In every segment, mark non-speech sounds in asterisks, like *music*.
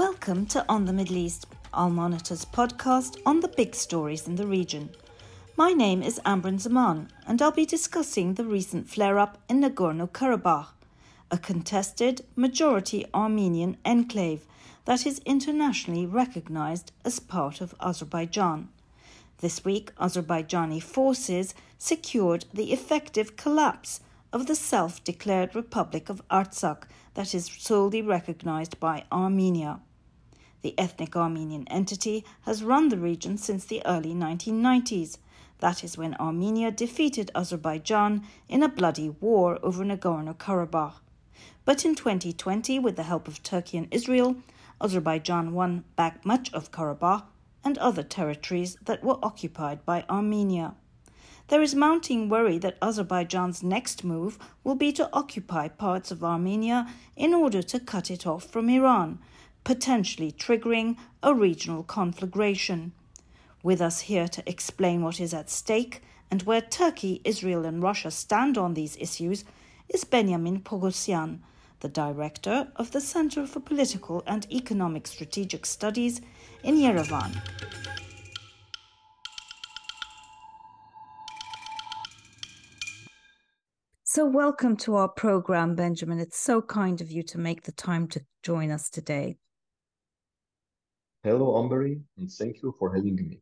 Welcome to On the Middle East, Al Monitor's podcast on the big stories in the region. My name is Amberin Zaman, and I'll be discussing the recent flare up in Nagorno Karabakh, a contested, majority Armenian enclave that is internationally recognized as part of Azerbaijan. This week, Azerbaijani forces secured the effective collapse of the self declared Republic of Artsakh that is solely recognized by Armenia. The ethnic Armenian entity has run the region since the early 1990s. That is when Armenia defeated Azerbaijan in a bloody war over Nagorno Karabakh. But in 2020, with the help of Turkey and Israel, Azerbaijan won back much of Karabakh and other territories that were occupied by Armenia. There is mounting worry that Azerbaijan's next move will be to occupy parts of Armenia in order to cut it off from Iran, potentially triggering a regional conflagration. With us here to explain what is at stake and where Turkey, Israel, and Russia stand on these issues is Benjamin Poghosyan, the director of the Center for Political and Economic Strategic Studies in Yerevan. So, welcome to our program, Benjamin. It's so kind of you to make the time to join us today. Hello, Amberin, and thank you for having me.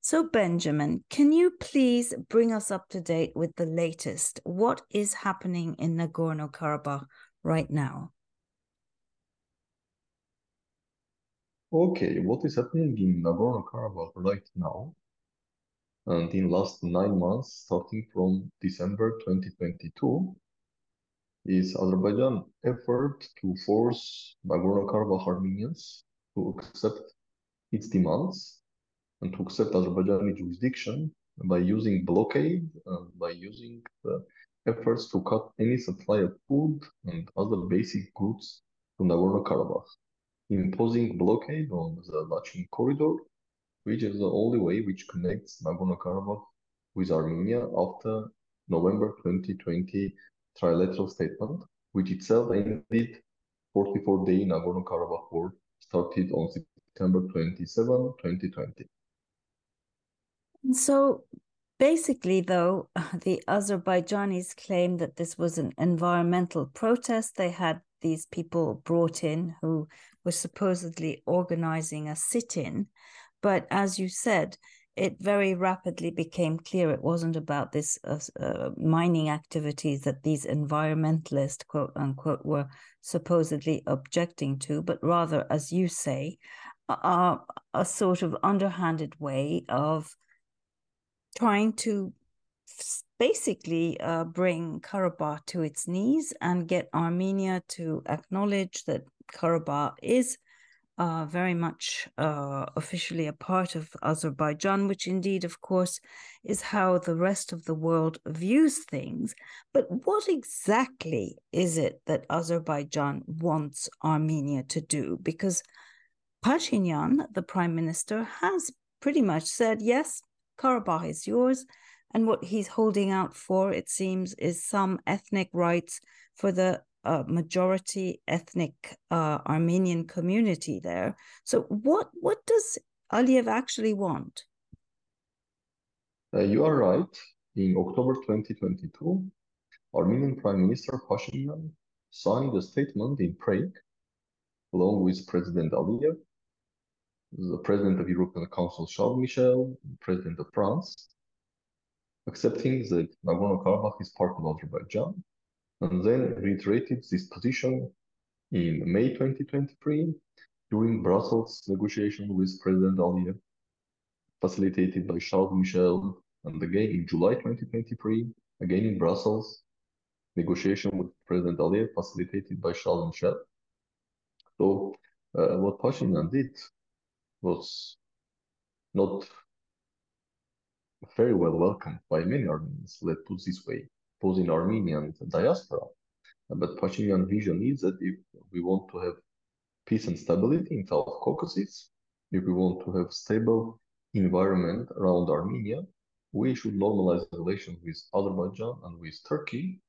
So, Benjamin, can you please bring us up to date with the latest? What is happening in Nagorno Karabakh right now? Okay, what is happening in Nagorno Karabakh right now and in last nine months, starting from December 2022, is Azerbaijan effort to force Nagorno-Karabakh Armenians to accept its demands and to accept Azerbaijani jurisdiction by using blockade and by using uh, efforts to cut any supply of food and other basic goods to Nagorno-Karabakh, imposing blockade on the Lachin corridor which is the only way which connects Nagorno-Karabakh with Armenia after November 2020 trilateral statement, which itself ended 44-day Nagorno-Karabakh war started on September 27, 2020. So basically, though, *laughs* the Azerbaijanis claim that this was an environmental protest. They had these people brought in who were supposedly organizing a sit in. But as you said, it very rapidly became clear it wasn't about this uh, uh, mining activities that these environmentalists, quote unquote, were supposedly objecting to, but rather, as you say, a, a sort of underhanded way of trying to basically uh, bring Karabakh to its knees and get Armenia to acknowledge that Karabakh is uh, very much uh, officially a part of Azerbaijan, which indeed, of course, is how the rest of the world views things. But what exactly is it that Azerbaijan wants Armenia to do? Because Pashinyan, the prime minister, has pretty much said, yes, Karabakh is yours. And what he's holding out for, it seems, is some ethnic rights for the a majority ethnic uh, Armenian community there. So what what does Aliyev actually want? Uh, you are right. In October 2022, Armenian Prime Minister Pashinyan signed a statement in Prague along with President Aliyev, the President of European Council Charles Michel, President of France, accepting that Nagorno-Karabakh is part of Azerbaijan and then reiterated this position in May 2023 during Brussels negotiation with President Aliyev, facilitated by Charles Michel, and again in July 2023, again in Brussels, negotiation with President Aliyev, facilitated by Charles Michel. So uh, what Pashinyan did was not very well welcomed by many Armenians, let's put this way in Armenian diaspora. But Pashinyan vision is that if we want to have peace and stability in South Caucasus, if we want to have stable environment around Armenia, we should normalize relations with Azerbaijan and with Turkey.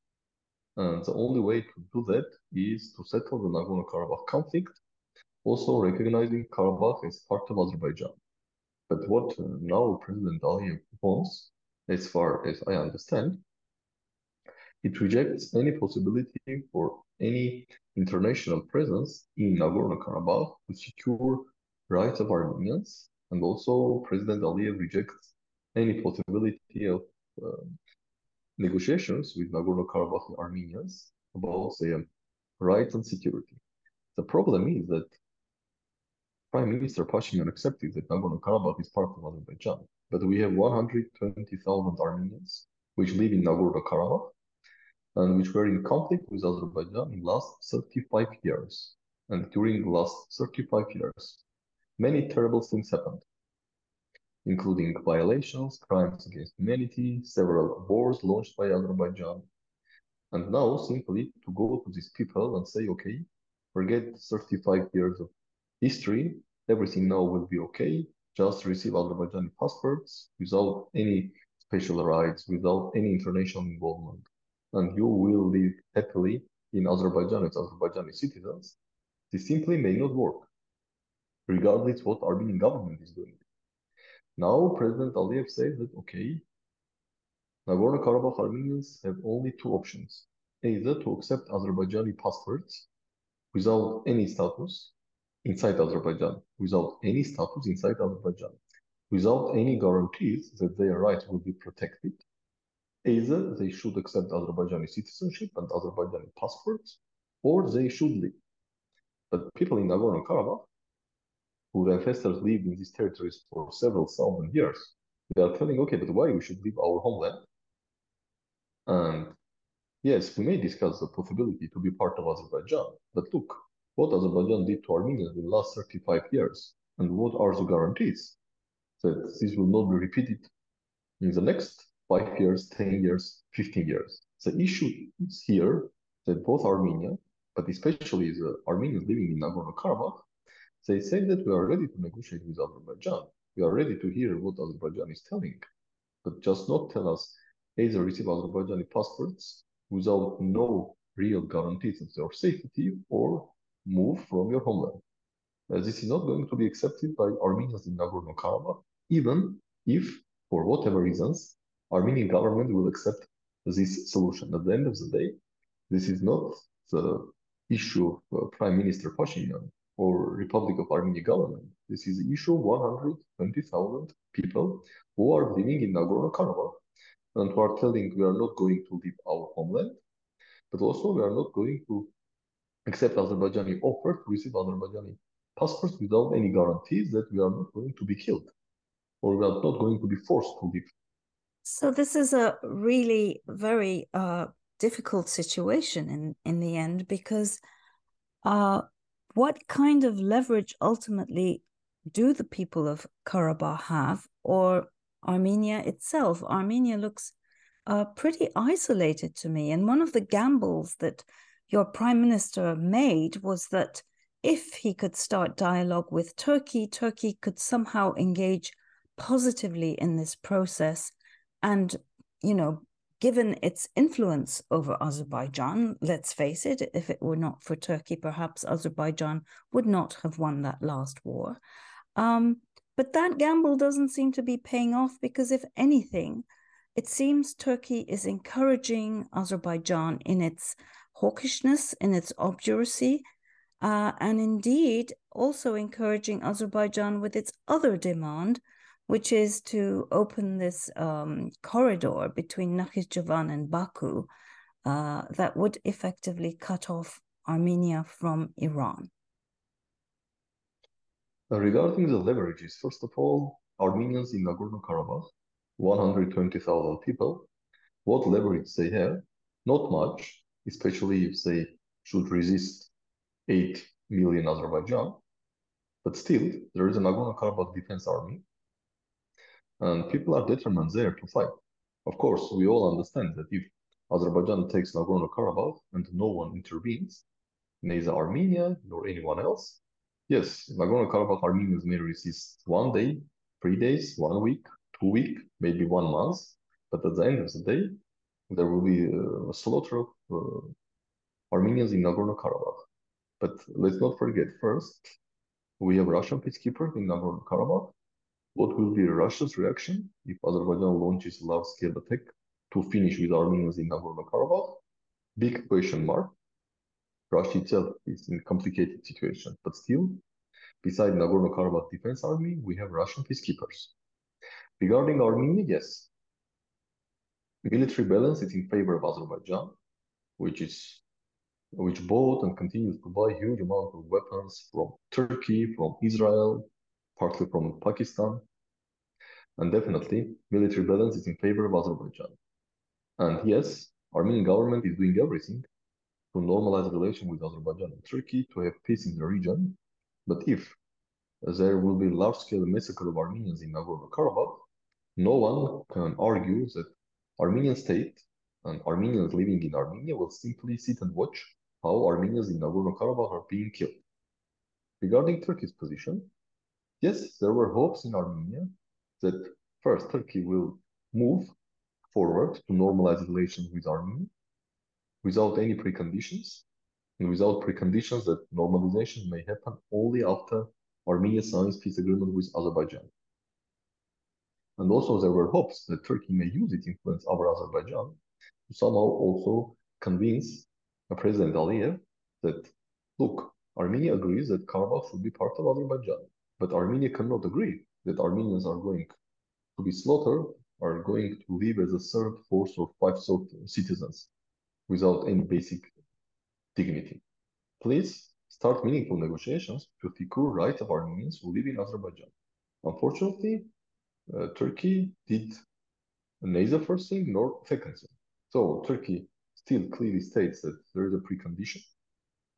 And the only way to do that is to settle the Nagorno-Karabakh conflict also recognizing Karabakh as part of Azerbaijan. But what uh, now President Aliyev wants, as far as I understand, it rejects any possibility for any international presence in Nagorno-Karabakh to secure rights of Armenians, and also President Aliyev rejects any possibility of uh, negotiations with Nagorno-Karabakh Armenians about their rights and security. The problem is that Prime Minister Pashinyan accepted that Nagorno-Karabakh is part of Azerbaijan, but we have 120,000 Armenians which live in Nagorno-Karabakh and which were in conflict with Azerbaijan in last 35 years. And during the last 35 years, many terrible things happened, including violations, crimes against humanity, several wars launched by Azerbaijan. And now simply to go to these people and say, okay, forget 35 years of history, everything now will be okay. Just receive Azerbaijani passports without any special rights, without any international involvement. And you will live happily in Azerbaijan as Azerbaijani citizens. This simply may not work, regardless what Armenian government is doing. Now President Aliyev says that, okay, Nagorno-Karabakh Armenians have only two options. Either to accept Azerbaijani passports without any status inside Azerbaijan, without any status inside Azerbaijan, without any guarantees that their rights will be protected. Either they should accept Azerbaijani citizenship and Azerbaijani passports, or they should leave. But people in Nagorno-Karabakh, who their ancestors lived in these territories for several thousand years, they are telling, okay, but why we should leave our homeland? And yes, we may discuss the possibility to be part of Azerbaijan, but look, what Azerbaijan did to Armenia in the last 35 years, and what are the guarantees that this will not be repeated in the next five years, 10 years, 15 years. The issue is here that both Armenia, but especially the Armenians living in Nagorno-Karabakh, they say that we are ready to negotiate with Azerbaijan. We are ready to hear what Azerbaijan is telling, but just not tell us either receive Azerbaijani passports without no real guarantees of their safety or move from your homeland. This is not going to be accepted by Armenians in Nagorno-Karabakh, even if, for whatever reasons, Armenian government will accept this solution. At the end of the day, this is not the issue of uh, Prime Minister Pashinyan or Republic of Armenia government. This is the issue of 120,000 people who are living in Nagorno-Karabakh and who are telling we are not going to leave our homeland, but also we are not going to accept Azerbaijani offer to receive Azerbaijani passports without any guarantees that we are not going to be killed or we are not going to be forced to leave. So this is a really very uh, difficult situation in, in the end because uh, what kind of leverage ultimately do the people of Karabakh have or Armenia itself? Armenia looks uh, pretty isolated to me. And one of the gambles that your prime minister made was that if he could start dialogue with Turkey, Turkey could somehow engage positively in this process. And, you know, given its influence over Azerbaijan, let's face it, if it were not for Turkey, perhaps Azerbaijan would not have won that last war. Um, but that gamble doesn't seem to be paying off because, if anything, it seems Turkey is encouraging Azerbaijan in its hawkishness, in its obduracy, uh, and indeed also encouraging Azerbaijan with its other demand, which is to open this um, corridor between Nakhchivan and Baku uh, that would effectively cut off Armenia from Iran. Regarding the leverages, first of all, Armenians in Nagorno-Karabakh, 120,000 people, what leverage they have? Not much, especially if they should resist 8 million Azerbaijan. But still, there is a Nagorno-Karabakh Defense Army, and people are determined there to fight. Of course, we all understand that if Azerbaijan takes Nagorno-Karabakh and no one intervenes, neither Armenia nor anyone else, yes, Nagorno-Karabakh Armenians may resist one day, three days, one week, two week, maybe one month, but at the end of the day, there will be a slaughter of uh, Armenians in Nagorno-Karabakh. But let's not forget first, we have Russian peacekeepers in Nagorno-Karabakh. What will be Russia's reaction if Azerbaijan launches large-scale attack to finish with Armenians in Nagorno-Karabakh? Big question mark. Russia itself is in a complicated situation, but still, beside Nagorno-Karabakh Defense Army, we have Russian peacekeepers. Regarding Armenia, yes, military balance is in favor of Azerbaijan, which is which bought and continues to buy huge amount of weapons from Turkey, from Israel, partly from Pakistan. And definitely, military balance is in favor of Azerbaijan. And yes, Armenian government is doing everything to normalize relations with Azerbaijan and Turkey to have peace in the region. But if there will be large-scale massacre of Armenians in Nagorno-Karabakh, no one can argue that Armenian state and Armenians living in Armenia will simply sit and watch how Armenians in Nagorno-Karabakh are being killed. Regarding Turkey's position, yes, there were hopes in Armenia that first Turkey will move forward to normalize relations with Armenia without any preconditions, and without preconditions that normalization may happen only after Armenia signs peace agreement with Azerbaijan. And also there were hopes that Turkey may use its influence over Azerbaijan to somehow also convince President Aliyev that, look, Armenia agrees that Karabakh should be part of Azerbaijan, but Armenia cannot agree that Armenians are going to be slaughtered, are going to live as a third, fourth, or fifth citizens without any basic dignity. Please start meaningful negotiations to secure rights of Armenians who live in Azerbaijan. Unfortunately, uh, Turkey did neither first thing nor second thing. So Turkey still clearly states that there is a precondition.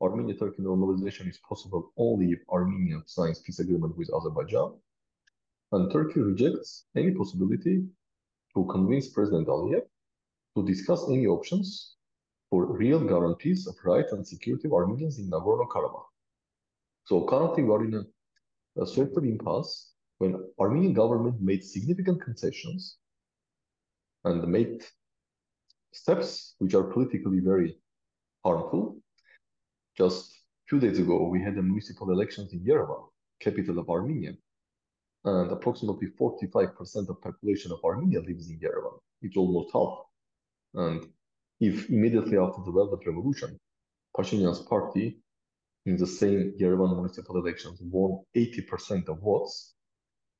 Armenia-Turkey normalization is possible only if Armenia signs peace agreement with Azerbaijan. And Turkey rejects any possibility to convince President Aliyev to discuss any options for real guarantees of rights and security of Armenians in Nagorno-Karabakh. So currently we are in a, a sort of impasse when Armenian government made significant concessions and made steps which are politically very harmful. Just two days ago, we had the municipal elections in Yerevan, capital of Armenia, and approximately 45% of population of Armenia lives in Yerevan. It's almost half. And if immediately after the Velvet Revolution, Pashinyan's party in the same Yerevan municipal elections won 80% of votes,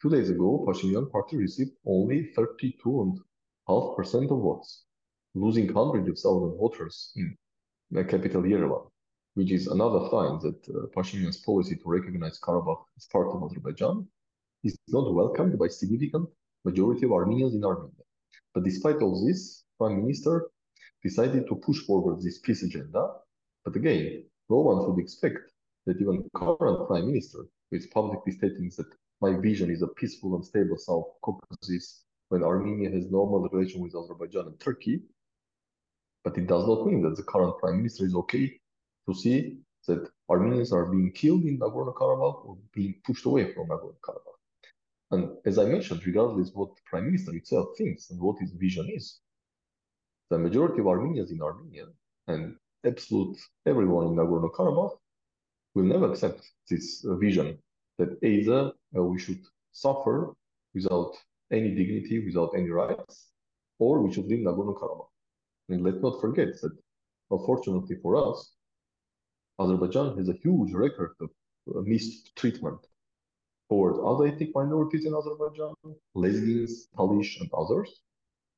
two days ago, Pashinyan party received only 32.5% of votes, losing hundreds of thousands voters in the capital Yerevan, which is another sign that uh, Pashinyan's policy to recognize Karabakh as part of Azerbaijan is not welcomed by significant majority of Armenians in Armenia. But despite all this, Prime Minister decided to push forward this peace agenda. But again, no one should expect that even current prime minister, who is publicly stating that my vision is a peaceful and stable South Caucasus when Armenia has normal relation with Azerbaijan and Turkey, but it does not mean that the current prime minister is okay to see that Armenians are being killed in Nagorno-Karabakh or being pushed away from Nagorno-Karabakh. And as I mentioned, regardless what the prime minister itself thinks and what his vision is, the majority of Armenians in Armenia and absolute everyone in Nagorno-Karabakh will never accept this uh, vision that either uh, we should suffer without any dignity, without any rights, or we should leave Nagorno-Karabakh. And let's not forget that, unfortunately for us, Azerbaijan has a huge record of uh, mistreatment toward other ethnic minorities in Azerbaijan, Lezgins, Talish, and others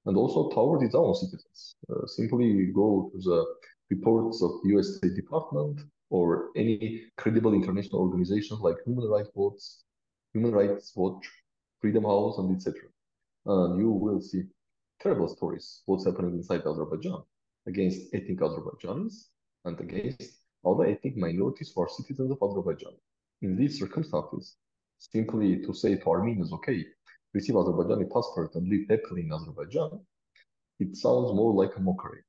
and also toward its own citizens. Uh, simply go to the reports of the US State Department or any credible international organizations like Human Rights Watch, Human Rights Watch, Freedom House, and etc. And you will see terrible stories what's happening inside Azerbaijan against ethnic Azerbaijanis and against other ethnic minorities are citizens of Azerbaijan. In these circumstances, simply to say to Armenians, okay, receive Azerbaijani passport and live happily in Azerbaijan, it sounds more like a mockery.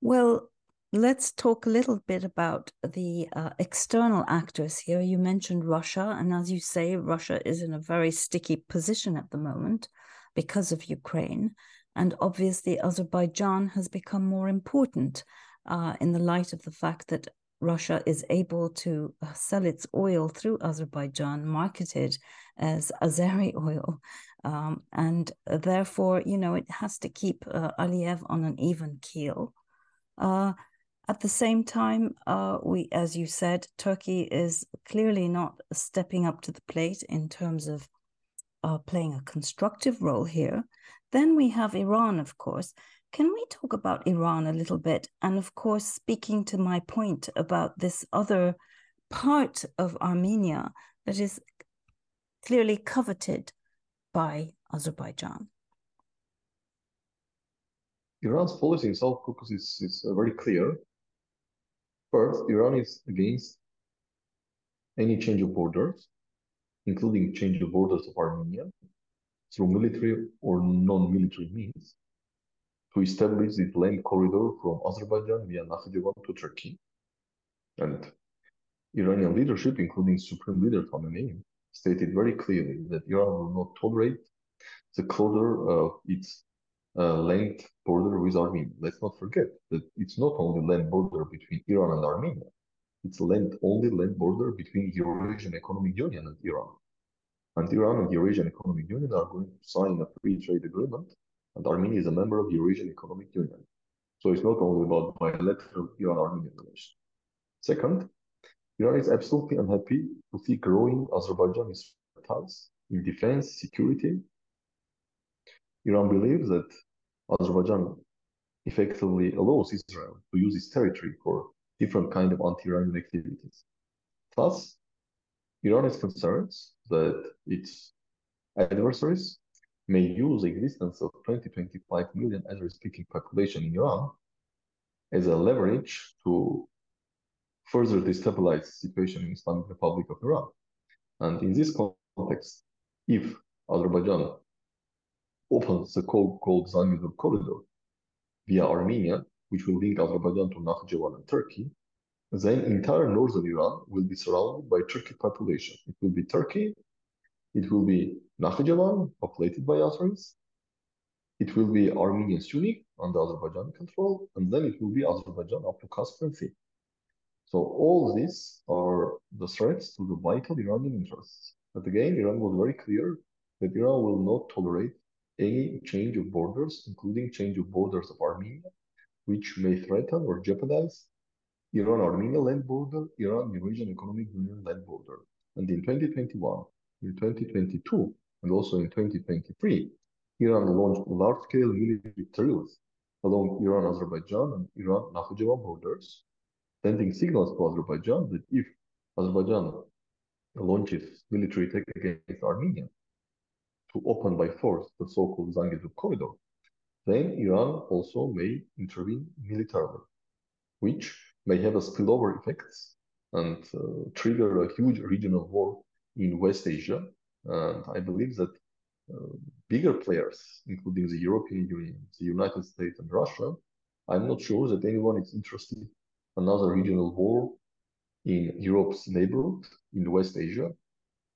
Well, let's talk a little bit about the uh, external actors here. You mentioned Russia, and as you say, Russia is in a very sticky position at the moment because of Ukraine. And obviously, Azerbaijan has become more important uh, in the light of the fact that Russia is able to uh, sell its oil through Azerbaijan, marketed as Azeri *laughs* oil. Um, and therefore, you know, it has to keep uh, Aliyev on an even keel. Uh, at the same time, uh, we, as you said, Turkey is clearly not stepping up to the plate in terms of uh, playing a constructive role here. Then we have Iran, of course, can we talk about Iran a little bit? And of course, speaking to my point about this other part of Armenia that is clearly coveted by Azerbaijan. Iran's policy in South Caucasus is, is uh, very clear. First, Iran is against any change of borders, including change of borders of Armenia through military or non-military means to establish the land corridor from Azerbaijan via Nakhichevan to Turkey. And Iranian leadership, including Supreme Leader Khamenei, stated very clearly that Iran will not tolerate the closure of its uh, land border with Armenia. Let's not forget that it's not only land border between Iran and Armenia, it's land only land border between Eurasian Economic Union and Iran. And Iran and the Eurasian Economic Union are going to sign a free trade agreement and Armenia is a member of the Eurasian Economic Union. So it's not only about bilateral Iran-Armenian relations. Second, Iran is absolutely unhappy to see growing Azerbaijani ties in defense, security. Iran believes that Azerbaijan effectively allows Israel to use its territory for different kind of anti-Iranian activities. Thus, Iran is concerned that its adversaries may use the existence of 20-25 million Azeri-speaking population in Iran as a leverage to further destabilize the situation in Islamic Republic of Iran. And in this context, if Azerbaijan opens the so-called Zangezur corridor via Armenia, which will link Azerbaijan to Nakhchivan and Turkey, then entire northern Iran will be surrounded by Turkic population. It will be Turkey it will be Nakhichevan, populated by Azeris. It will be Armenian Syunik under Azerbaijan control, and then it will be Azerbaijan up to Caspian Sea. So all these are the threats to the vital Iranian interests. But again, Iran was very clear that Iran will not tolerate any change of borders, including change of borders of Armenia, which may threaten or jeopardize Iran-Armenia land border, Iran-Eurasian Economic Union land border. And in 2021, in 2022 and also in 2023, Iran launched large-scale military drills along Iran-Azerbaijan and Iran-Nakhichevan borders, sending signals to Azerbaijan that if Azerbaijan launches military attack against Armenia to open by force the so-called Zangezur corridor, then Iran also may intervene militarily, which may have a spillover effects and uh, trigger a huge regional war in West Asia. And I believe that uh, bigger players, including the European Union, the United States, and Russia, I'm not sure that anyone is interested in another regional war in Europe's neighborhood in West Asia,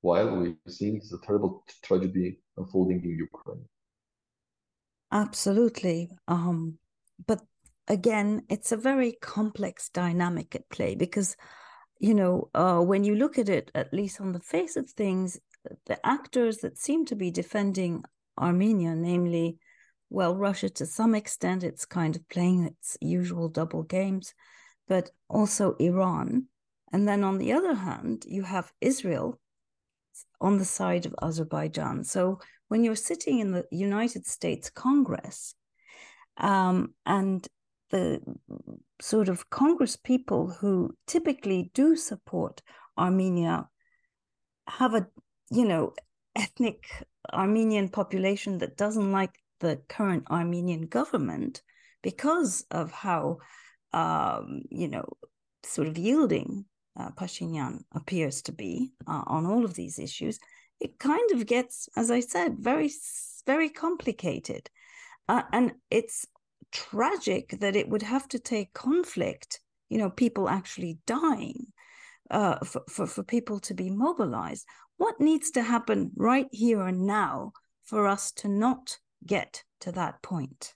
while we're seeing the terrible tragedy unfolding in Ukraine. Absolutely. Um, but again, it's a very complex dynamic at play because you know, uh, when you look at it, at least on the face of things, the actors that seem to be defending Armenia, namely, well, Russia to some extent, it's kind of playing its usual double games, but also Iran. And then on the other hand, you have Israel on the side of Azerbaijan. So when you're sitting in the United States Congress um, and the sort of Congress people who typically do support Armenia have a, you know, ethnic Armenian population that doesn't like the current Armenian government because of how, um, you know, sort of yielding uh, Pashinyan appears to be uh, on all of these issues, it kind of gets, as I said, very, very complicated. Uh, and it's tragic that it would have to take conflict, you know, people actually dying uh, for, for, for people to be mobilized. What needs to happen right here and now for us to not get to that point?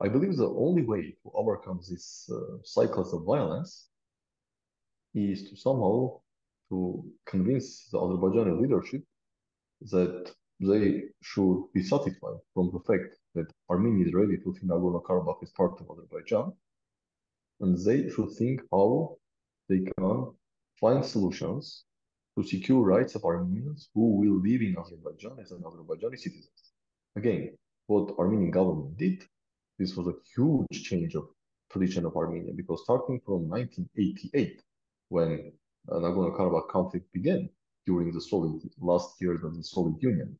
I believe the only way to overcome these uh, cycles of violence is to somehow to convince the Azerbaijani leadership that they should be satisfied from the fact that Armenia is ready to see Nagorno-Karabakh as part of Azerbaijan, and they should think how they can find solutions to secure rights of Armenians who will live in Azerbaijan as an Azerbaijani citizen. Again, what Armenian government did, this was a huge change of tradition of Armenia because starting from 1988, when uh, Nagorno-Karabakh conflict began during the Soviet last years of the Soviet Union,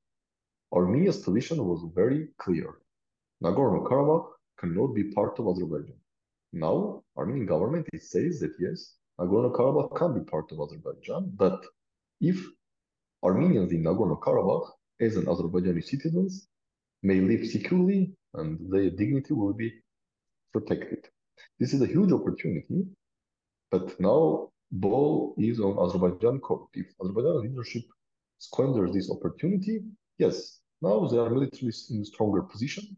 Armenia's position was very clear. Nagorno-Karabakh cannot be part of Azerbaijan. Now, Armenian government it says that yes, Nagorno-Karabakh can be part of Azerbaijan, but if Armenians in Nagorno-Karabakh, as an Azerbaijani citizens, may live securely and their dignity will be protected. This is a huge opportunity, but now ball is on Azerbaijan court. If Azerbaijan leadership squanders this opportunity, yes, now they are militarily in a stronger position.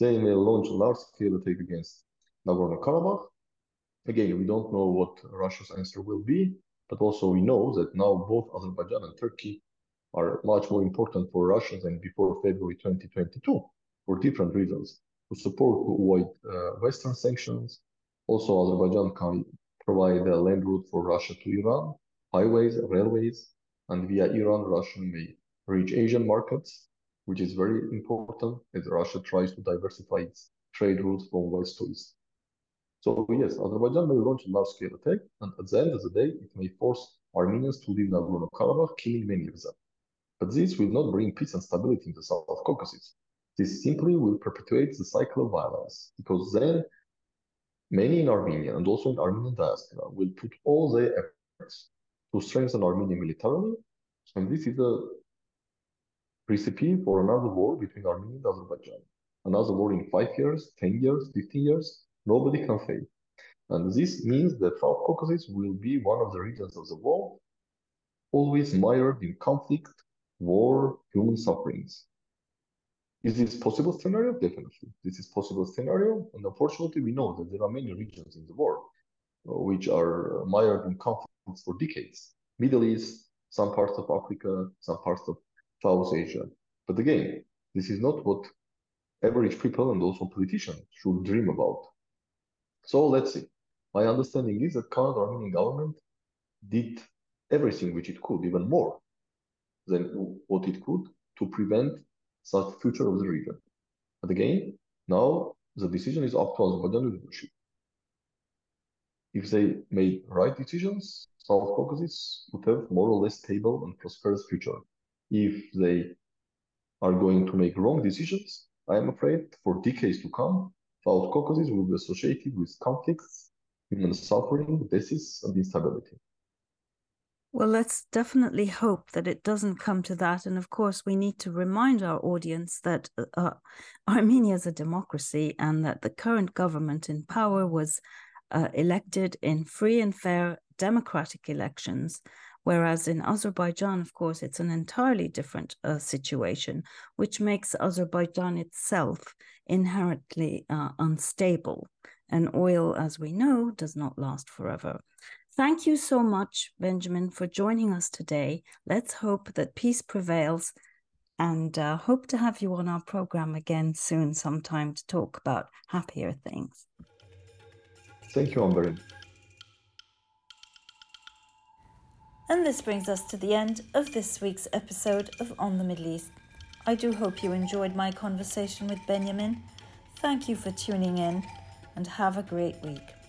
They may launch a large-scale attack against Nagorno-Karabakh. Again, we don't know what Russia's answer will be, but also we know that now both Azerbaijan and Turkey are much more important for Russia than before February 2022 for different reasons. To support to avoid uh, Western sanctions, also Azerbaijan can provide a land route for Russia to Iran, highways, railways, and via Iran, Russia may reach Asian markets, which is very important as Russia tries to diversify its trade routes from west to east. So yes, Azerbaijan may launch a large-scale attack, and at the end of the day, it may force Armenians to leave Nagorno-Karabakh, killing many of them. But this will not bring peace and stability in the South Caucasus. This simply will perpetuate the cycle of violence, because then Many in Armenia and also in Armenian diaspora will put all their efforts to strengthen Armenia militarily, and this is a recipe for another war between Armenia and Azerbaijan. Another war in five years, 10 years, 15 years, nobody can fail. And this means that South Caucasus will be one of the regions of the world always mired in conflict, war, human sufferings. Is this possible scenario? Definitely. This is possible scenario. And unfortunately, we know that there are many regions in the world uh, which are mired in conflicts for decades. Middle East, some parts of Africa, some parts of South Asia. But again, this is not what average people and also politicians should dream about. So let's see. My understanding is that current Armenian government did everything which it could, even more than what it could, to prevent such future of the region. But again, now the decision is up to Azerbaijani leadership. If they made right decisions, South Caucasus would have more or less stable and prosperous future. If they are going to make wrong decisions, I am afraid for decades to come, South Caucasus will be associated with conflicts, human suffering, disease, and instability. Well, let's definitely hope that it doesn't come to that. And of course, we need to remind our audience that uh, uh *laughs* Armenia is a democracy and that the current government in power was uh, elected in free and fair democratic elections. Whereas in Azerbaijan, of course, it's an entirely different uh, situation, which makes Azerbaijan itself inherently uh, unstable. And oil, as we know, does not last forever. Thank you so much, Benjamin, for joining us today. Let's hope that peace prevails and uh, hope to have you on our program again soon, sometime to talk about happier things. Thank you, Amberin. And this brings us to the end of this week's episode of On the Middle East. I do hope you enjoyed my conversation with Benjamin. Thank you for tuning in and have a great week.